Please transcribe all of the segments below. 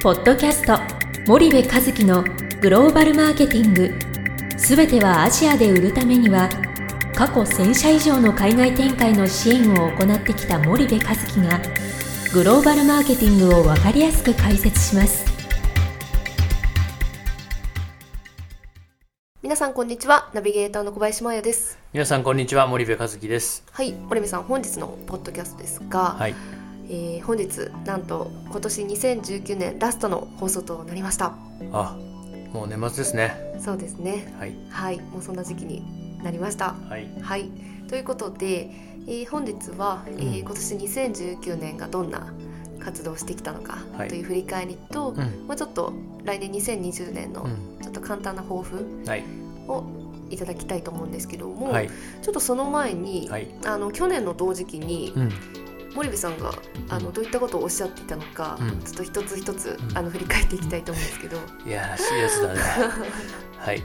ポッドキャスト森部和樹のグローバルマーケティング。すべてはアジアで売るためには過去1000社以上の海外展開の支援を行ってきた森部和樹がグローバルマーケティングを分かりやすく解説します。皆さんこんにちはナビゲーターの小林真也です。皆さんこんにちは森部和樹です。はい森部さん本日のポッドキャストですが、はいえー本日なんと今年2019年ラストの放送となりました。あもう年末ですね。そうですね。はい。はい。もうそんな時期になりました。はい。はい。ということで、えー本日は、えーうん。今年2019年がどんな活動をしてきたのかはい。という振り返りと、うん。まあ、ちょっと来年2020年のうん。ちょっと簡単な抱負はい。をいただきたいと思うんですけども、はい。ちょっとその前に、はい。あの去年の同時期にうん森部さんがあのどういったことをおっしゃっていたのか、うん。ちょっと一つ一つ、うん。あの振り返っていきたいと思うんですけど、いやらしいやつだね。はい。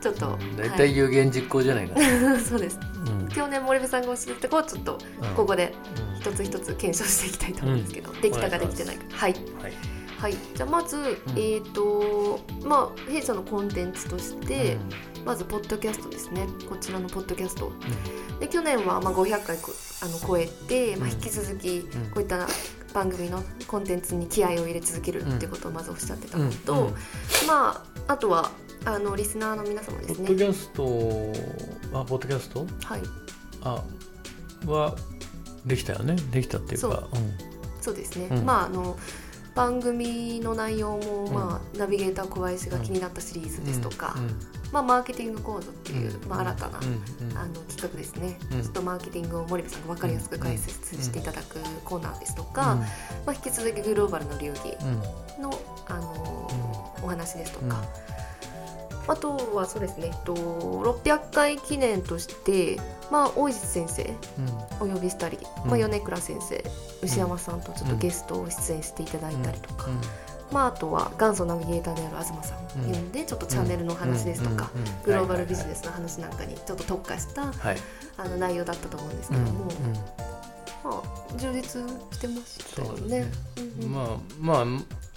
ちょっと、大体有言実行じゃないかな、は いそうです。うん。去年森部さんがおっしゃってたことをちょっとうんここでうん一つ一つ検証していきたいと思うんですけど、できたかできてないか。はい。はいはい。じゃあまず、えっ、とまあ弊社のコンテンツとして、まずポッドキャストですね。こちらのポッドキャスト。で去年はまあ500回こあの超えて、まあ、うん引き続きん。こういった番組のコンテンツに気合を入れ続けるっていうことをまずおっしゃってたのと、うん。うん。まああとはあのリスナーの皆様ですね。ポッドキャストあポッドキャスト？はい。あはできたよね。できたっていうか。そうですね、うん。まああの番組の内容も、まあ、ナビゲーター小林が気になったシリーズですとか、まあ、マーケティング講座っていう、まあ、新たな、あの企画ですね、うん。ちょっとマーケティングを森部さんが分かりやすく解説していただくコーナーですとか、まあ、引き続きグローバルの流儀うん。の、あのーお話ですとか、あとはそうですね、えっと、600回記念として、まあ、大石先生うん。お呼びしたり、うん。まあ、米倉先生牛山さんとちょっとゲストを出演していただいたりとか、まあ、あとは元祖ナビゲーターである東さんを呼んでちょっとチャンネルの話ですとか、うん。うん。うん。グローバルビジネスの話なんかにちょっと特化したはい。あの内容だったと思うんですけうんども、うん。まあ、充実してましたよね。まあまあ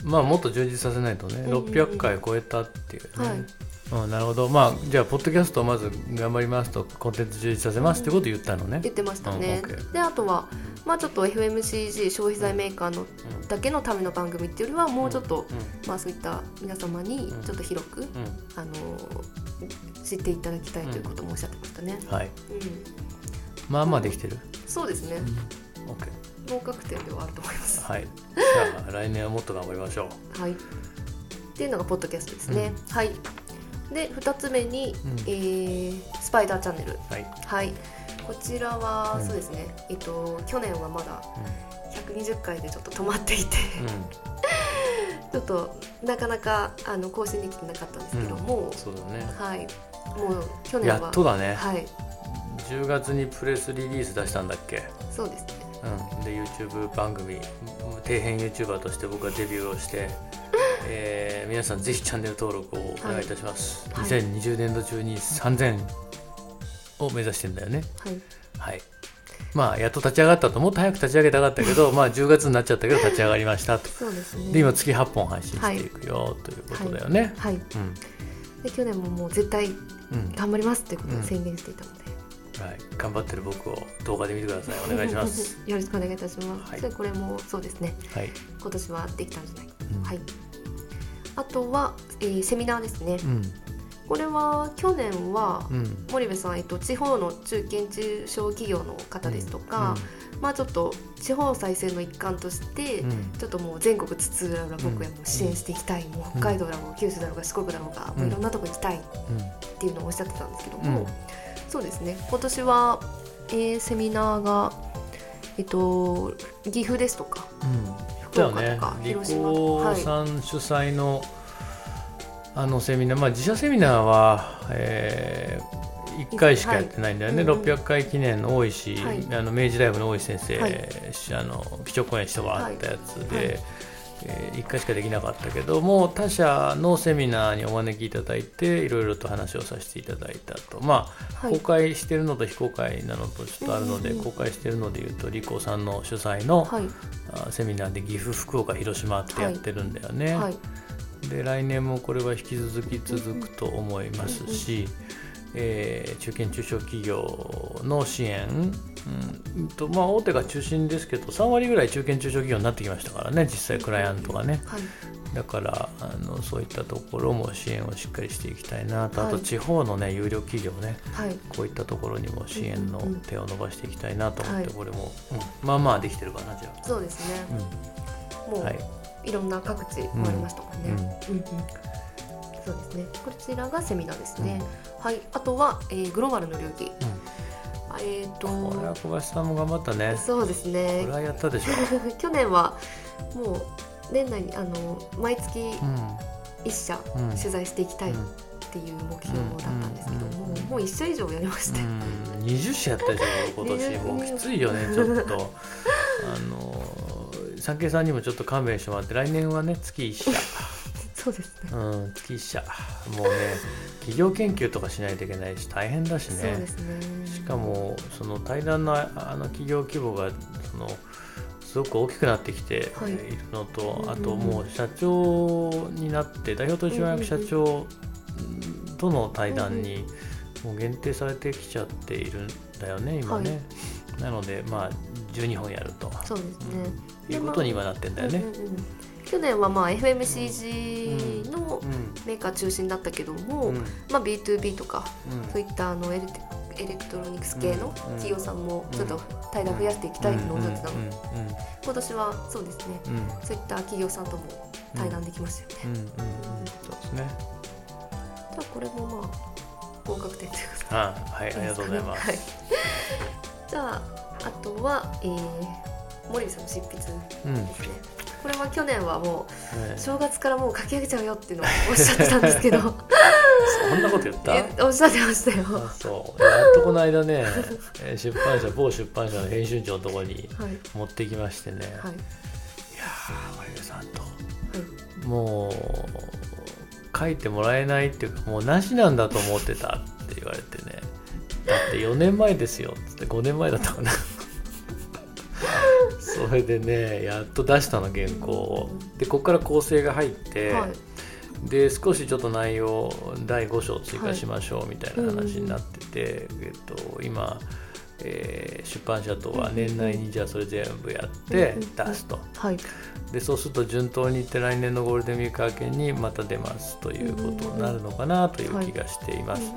まあもっと充実させないとね、うんうんうん。600回超えたっていうね、はいうん、なるほど。まあじゃあポッドキャストをまず頑張りますとコンテンツ充実させますってことを言ったのね。言、ってましたね。うん OK。であとは、まあ、ちょっと FMCG 消費財メーカーのうんだけのための番組っていうよりはもうちょっと、うまあ、そういった皆様にうん。ちょっと広く、ん。あの知っていただきたいということもおっしゃってましたね。うん、はい。うん。まあまあできてる、そうですね、OK 合格点ではあると思います。はい。じゃあ来年はもっと頑張りましょう。はい。っていうのがポッドキャストですね。はい。で2つ目に、うんえースパイダーチャンネル。はい、はい。こちらは、うんそうですね。えっと去年はまだ120回でちょっと止まっていて、ちょっとなかなかあの更新できてなかったんですけどもうん、、そうだねはい。もう去年はやっとだね、はい。10月にプレスリリース出したんだっけ？そうですね。うん、で YouTube 番組底辺 YouTuber として僕はデビューをして、えー皆さんぜひチャンネル登録をお願いいたします、はい。2020年度中に3000を目指してんだよね。はい。はい。まあやっと立ち上がったともっと早く立ち上げたかったけど まあ10月になっちゃったけど立ち上がりましたと。そうですね。で今月8本配信していくよ、ということだよね、はい。うん。で去年ももう絶対うん。頑張りますということを宣言していたので。はい、頑張ってる僕を動画で見てください。お願いします。よろしくお願いいたします。はい。でこれもそうですね。はい、今年はできたんじゃないか。うん。はい。あとは、えーセミナーですね。うん。これは去年は、うん。森部さん、えっと、地方の中堅中小企業の方ですとか、まあちょっと地方再生の一環として、ちょっともう全国津々浦々僕はもう支援していきたい、もう北海道だろう九州だろうが四国だろうが、もういろんなとこ行きたいっていうのをおっしゃってたんですけども、うん。そうですね。今年は、えーセミナーが、えっと、岐阜ですとかうん福だよね岡とか、理広島。さん主催のあのセミナー、まあ、自社セミナーは、え1回しかやってないんだよね、はい。うんうん。600回記念の大石、はい。あの明治大学の大石先生、はい。しあの基調講演してもらったやつで、はいえ1回しかできなかったけども他社のセミナーにお招きいただいていろいろと話をさせていただいたと。まあ、公開してるのと非公開なのとちょっとあるので、公開してるのでいうとリコさんの主催の、はい、セミナーで岐阜福岡広島ってやってるんだよね。で来年もこれは引き続き続くと思いますし、えー、中堅中小企業の支援、うんとまあ、大手が中心ですけど3割ぐらい中堅中小企業になってきましたからね実際クライアントがね、はい、だからあのそういったところも支援をしっかりしていきたいなと、はい、あと地方のね有力企業ね、はい、こういったところにも支援の手を伸ばしていきたいなと思って、これも、うん、まあまあできてるかなじゃあ。そうですね、うん、もう、はい、いろんな各地回りましたもんね、うんうんそうですね。こちらがセミナーですね。うん、はい。あとは、えー、グローバルの領域。うん、えっ、ー、と。これは小林さんも頑張ったね。そうですね。これはやったでしょ。去年はもう年内にあの毎月一社取材していきたい。っていう目標だったんですけども、もう一社以上やりまして、二十社やったでしょ今年もう きついよねちょっとあの産経さんにもちょっと勘弁してもらって来年はね月一社そうですね。うん、もうね企業研究とかしないといけないし大変だしね。そうですね。しかもその対談のあの企業規模がそのすごく大きくなってきているのと、はい、あともう社長になって代表取締役社長との対談にもう限定されてきちゃっているんだよね今ね。はい、なのでまあ12本やると。そうですね。いうことにはなってんだよね。うんうんうん去年はまあ FMCG のメーカー中心だったけども、まあ、B2B とか、そういったあのエレエレクトロニクス系の企業さんもちょっと対談増やしていきたいのを思ってたので今年はそうですね、そういった企業さんとも対談できましたよね。そうですね。じゃあこれもまあ合格点ということで、はい、ありがとうございます。はい、じゃああとは、えー、森さんの執筆ですね。これは去年はもう正月からもう書き上げちゃうよっていうのをおっしゃってたんですけど。そんなこと言った？おっしゃってましたよ。そう。やっとこの間ね出版社某出版社の編集長のところに持ってきましてね、はい、いやー森部さんと、はい、もう書いてもらえないっていうかもうなしなんだと思ってたって言われてね。だって4年前ですよ。っつって5年前だったかなそれでねやっと出したの原稿を。でここから構成が入って、はい、で少しちょっと内容第5章追加しましょうみたいな話になってて、はい。えっと、今、えー、出版社とは年内にじゃあそれ全部やって出すと、はい、でそうすると順当にいって来年のゴールデンウィーク明けにまた出ますということになるのかなという気がしています。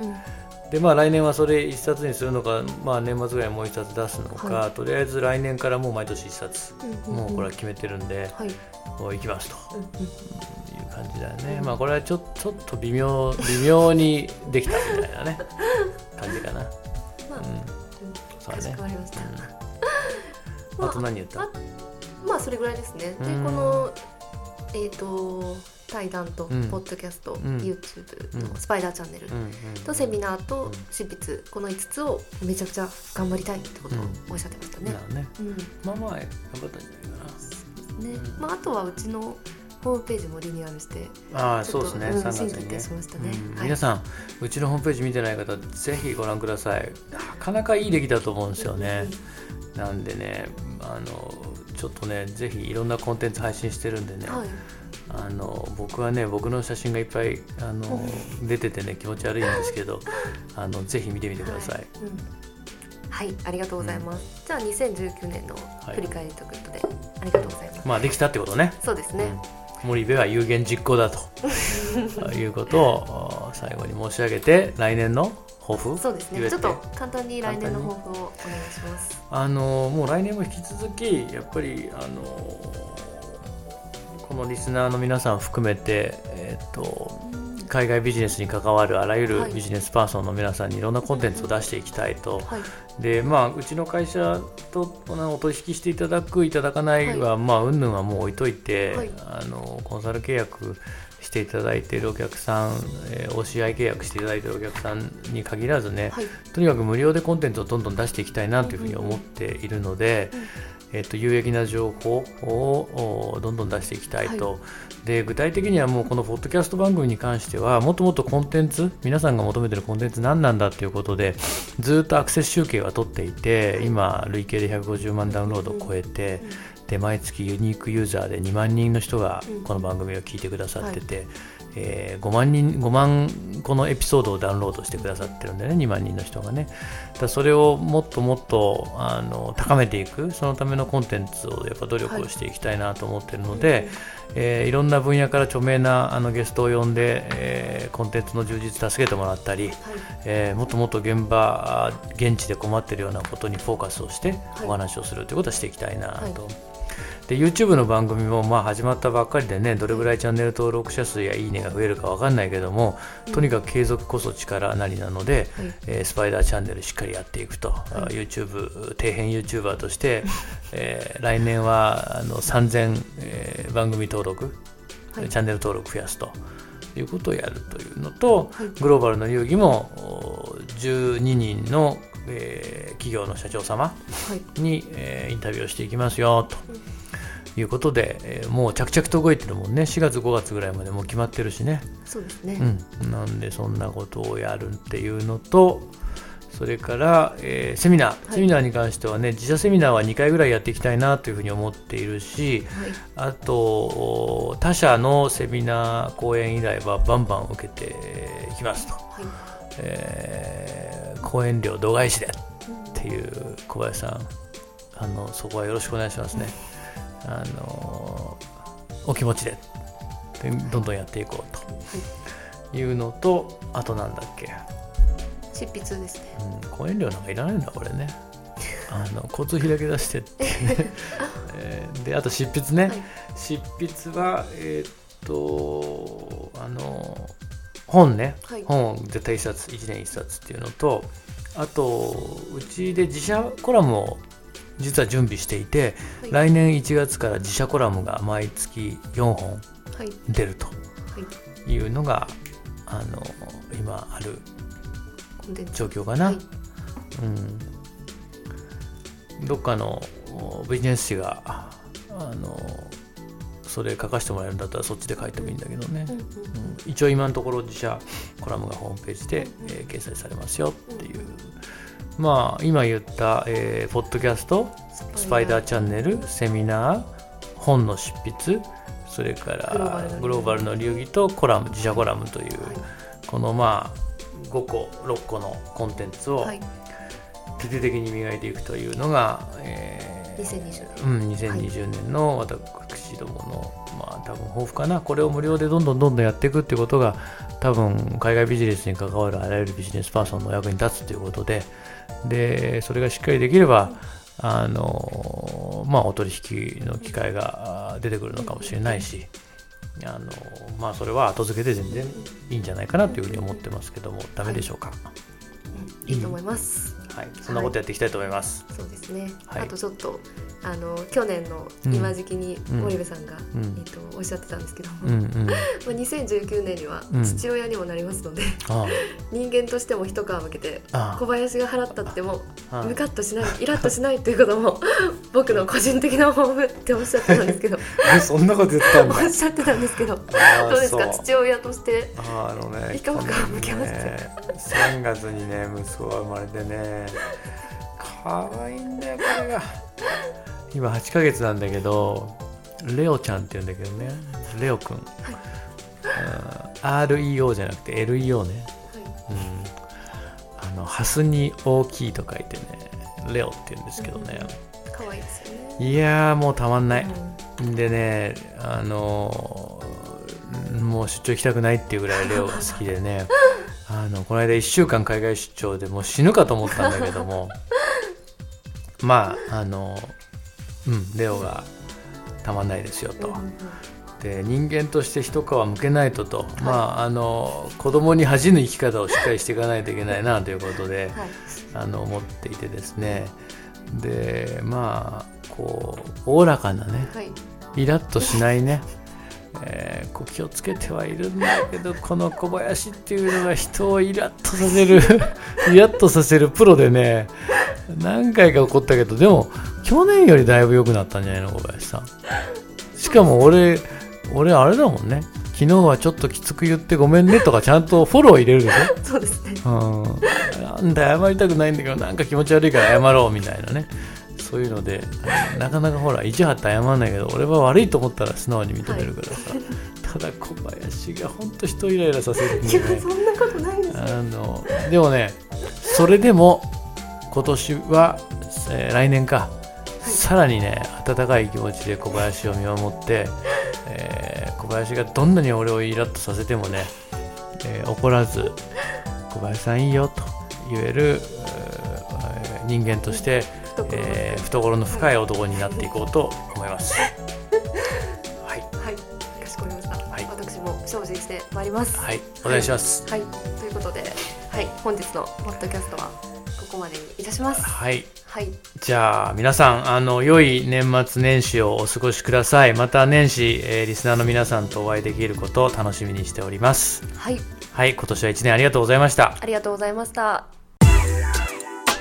でまあ来年はそれ1冊にするのか、まあ、年末ぐらいもう1冊出すのか、はい、とりあえず来年からもう毎年1冊、うんうんうん、もうこれは決めてるんで、はい、もう行きますと、うんうん、いう感じだよね、うん、まあこれはちょちょっと微妙微妙にできたみたいなね感じかな。まあ、うん、そうね。かしました。うん、あと何言った？まあそれぐらいですね。でこのえっ、ー、と対談とポッドキャスト、うん、YouTube のスパイダーチャンネルとセミナーと執筆この5つをめちゃくちゃ頑張りたいってことをおっしゃってましたね。まあまあ頑張ったんじゃないかな。ね、まああとはうちのホームページもリニューアルしてああそうですね。3月にね。しましたね、皆さんうちのホームページ見てない方ぜひご覧ください。なかなかいい出来だと思うんですよね、なんでねあのちょっとねぜひいろんなコンテンツ配信してるんでね、はいあの僕はね僕の写真がいっぱいあの出ててね気持ち悪いんですけど あのぜひ見てみてください。はい、うん、はい、ありがとうございます。うん、じゃあ2019年の振り返りということで、はい、ありがとうございます。まあできたってことね。そうですね。うん、森部は有言実行だと。いうことを最後に申し上げて来年の抱負？そうですね。ちょっと簡単に来年の抱負をお願いします。あのもう来年も引き続きやっぱりあのこのリスナーの皆さん含めて、えーと、海外ビジネスに関わるあらゆるビジネスパーソンの皆さんにいろんなコンテンツを出していきたいと、はい、でまあ、うちの会社とお取引していただくいただかないは、はい、まあ云々はもう置いといて、はい、あのコンサル契約していただいているお客さん、えー、OCI 契約していただいているお客さんに限らずね、とにかく無料でコンテンツをどんどん出していきたいなというふうに思っているので、えーと、有益な情報をどんどん出していきたいと、はい、で具体的にはもうこのポッドキャスト番組に関してはもっともっとコンテンツ皆さんが求めてるコンテンツ何なんだということでずっとアクセス集計は取っていて今累計で150万ダウンロードを超えて、で毎月ユニークユーザーで2万人の人がこの番組を聞いてくださってて、はい。えー、5万人5万個のエピソードをダウンロードしてくださってるんでね2万人の人がね。だそれをもっともっとあの高めていくそのためのコンテンツをやっぱ努力をしていきたいなと思ってるので、はい、えー、いろんな分野から著名なあのゲストを呼んで、えー、コンテンツの充実助けてもらったり、はい、えー、もっともっと現場現地で困ってるようなことにフォーカスをしてお話をするということはしていきたいなと。はいで YouTube の番組もまあ始まったばっかりでねどれぐらいチャンネル登録者数やいいねが増えるか分かんないけどもとにかく継続こそ力なりなので、はい、えー、スパイダーチャンネルしっかりやっていくと、はい、YouTube 底辺 YouTuber として、えー、来年はあの3000、えー、番組登録、はい、チャンネル登録増やすと。いうことをやるというのと、はい、グローバルの流儀も12人の、えー、企業の社長様に、はい、えー、インタビューをしていきますよと。いうことで、えー、もう着々と動いてるもんね。4月5月ぐらいまでもう決まってるしね。そうですね、うん、なんでそんなことをやるっていうのとそれから、えー、セミナー、はい、セミナーに関してはね自社セミナーは2回ぐらいやっていきたいなというふうに思っているし、はい、あと他社のセミナー講演依頼はバンバン受けていきますと、はい、えー、講演料度外視でっていう小林さんあのそこはよろしくお願いしますね。あのお気持ちでどんどんやっていこうと。いうのと、あとなんだっけ。執筆ですね、うん、講演料なんかいらないんだこれね。あの交通費だけ出してって。えー、であと執筆ね、はい、執筆はえー、っとあの本ね、はい、本絶対1冊1年1冊っていうのとあとうちで自社コラムを実は準備していて、はい、来年1月から自社コラムが毎月4本出るとい。うのが、あの今ある状況かな。はい、うん、どっかのビジネス誌があのそれ書かせてもらえるんだったらそっちで書いてもいいんだけどね、うん、うん、一応今のところ自社コラムがホームページで、えー、掲載されますよっていう。まあ、今言った、えー、ポッドキャストスパイダーチャンネルセミナー本の執筆それからグローバルの流儀。とコラム自社コラムという、はい、このまあ5個6個のコンテンツを徹底的に磨いていくというのが、えー、2020年,、うん、2020年の私どもの、まあ多分抱負かな。これを無料でどんどんどんどんやっていくっていうことが多分海外ビジネスに関わるあらゆるビジネスパーソンの役に立つということで。でそれがしっかりできればあのまあお取引の機会が出てくるのかもしれないしあのまあそれは後付けで全然いいんじゃないかなというふうに思ってますけどもダメでしょうか、はい、いいと思います、はい、そんなことやっていきたいと思います、はい、そうですね、はい、あとちょっとあの去年の今時期に森部さんが、うん、えーと、おっしゃってたんですけども、うんうん、まあ、2019年には父親にもなりますので、うん、人間としても一皮むけて小林が払ったってもムカッとしないイラッとしないということも 僕の個人的な抱負っておっしゃってたんですけど そんなこと言ったんだ。おっしゃってたんですけどどうですか？父親としてあの、ね、一皮むけました、ね、3月にね息子が生まれてね可愛いんだよこれが。今8ヶ月なんだけどレオちゃんって言うんだけどね。レオくん、はい、REO じゃなくて LEO ね、はい、うん、あのハスに大きいと書いてねレオって言うんですけどね、かわいいですよね。いやもうたまんない、うん、でねあのもう出張行きたくないっていうぐらいレオが好きでね あのこの間1週間海外出張でもう死ぬかと思ったんだけども まああのうん、レオがたまんないですよと。で人間として一皮むけないとと、はい、まああの子供に恥じぬ生き方をしっかりしていかないといけないなということで、はい、あの思っていてですね。でまあこうおおらかなね、はい、イラッとしないねえー、こう気をつけてはいるんだけどこの小林っていうのが人をイラッとさせる イラッとさせるプロでね何回か怒ったけどでも去年よりだいぶ良くなったんじゃないの小林さん。しかも俺俺あれだもんね。昨日はちょっときつく言ってごめんねとかちゃんとフォロー入れるでしょ。そうですね。うん。なんだ謝りたくないんだけどなんか気持ち悪いから謝ろうみたいなねそういうのでなかなかほら意地張って謝らないけど俺は悪いと思ったら素直に認めるからさ、ただ小林が本当人イライラさせるんい。でねやそんなことないですあのでもねそれでも今年は、えー来年か、さらにね温かい気持ちで小林を見守って、えー小林がどんなに俺をイラッとさせてもね、えー怒らず小林さんいいよと言える、えー人間として、えー懐の深い男になっていこうと思います。はい、はい。かしこまりました、はい。私も精進してまいります。はい、お願いします。はい、ということで、はい、本日のポッドキャストはここまでにいたします。はい。はい、じゃあ皆さんあの良い年末年始をお過ごしください。また年始、えーリスナーの皆さんとお会いできることを楽しみにしております。はい、はい。今年は1年ありがとうございました。ありがとうございました。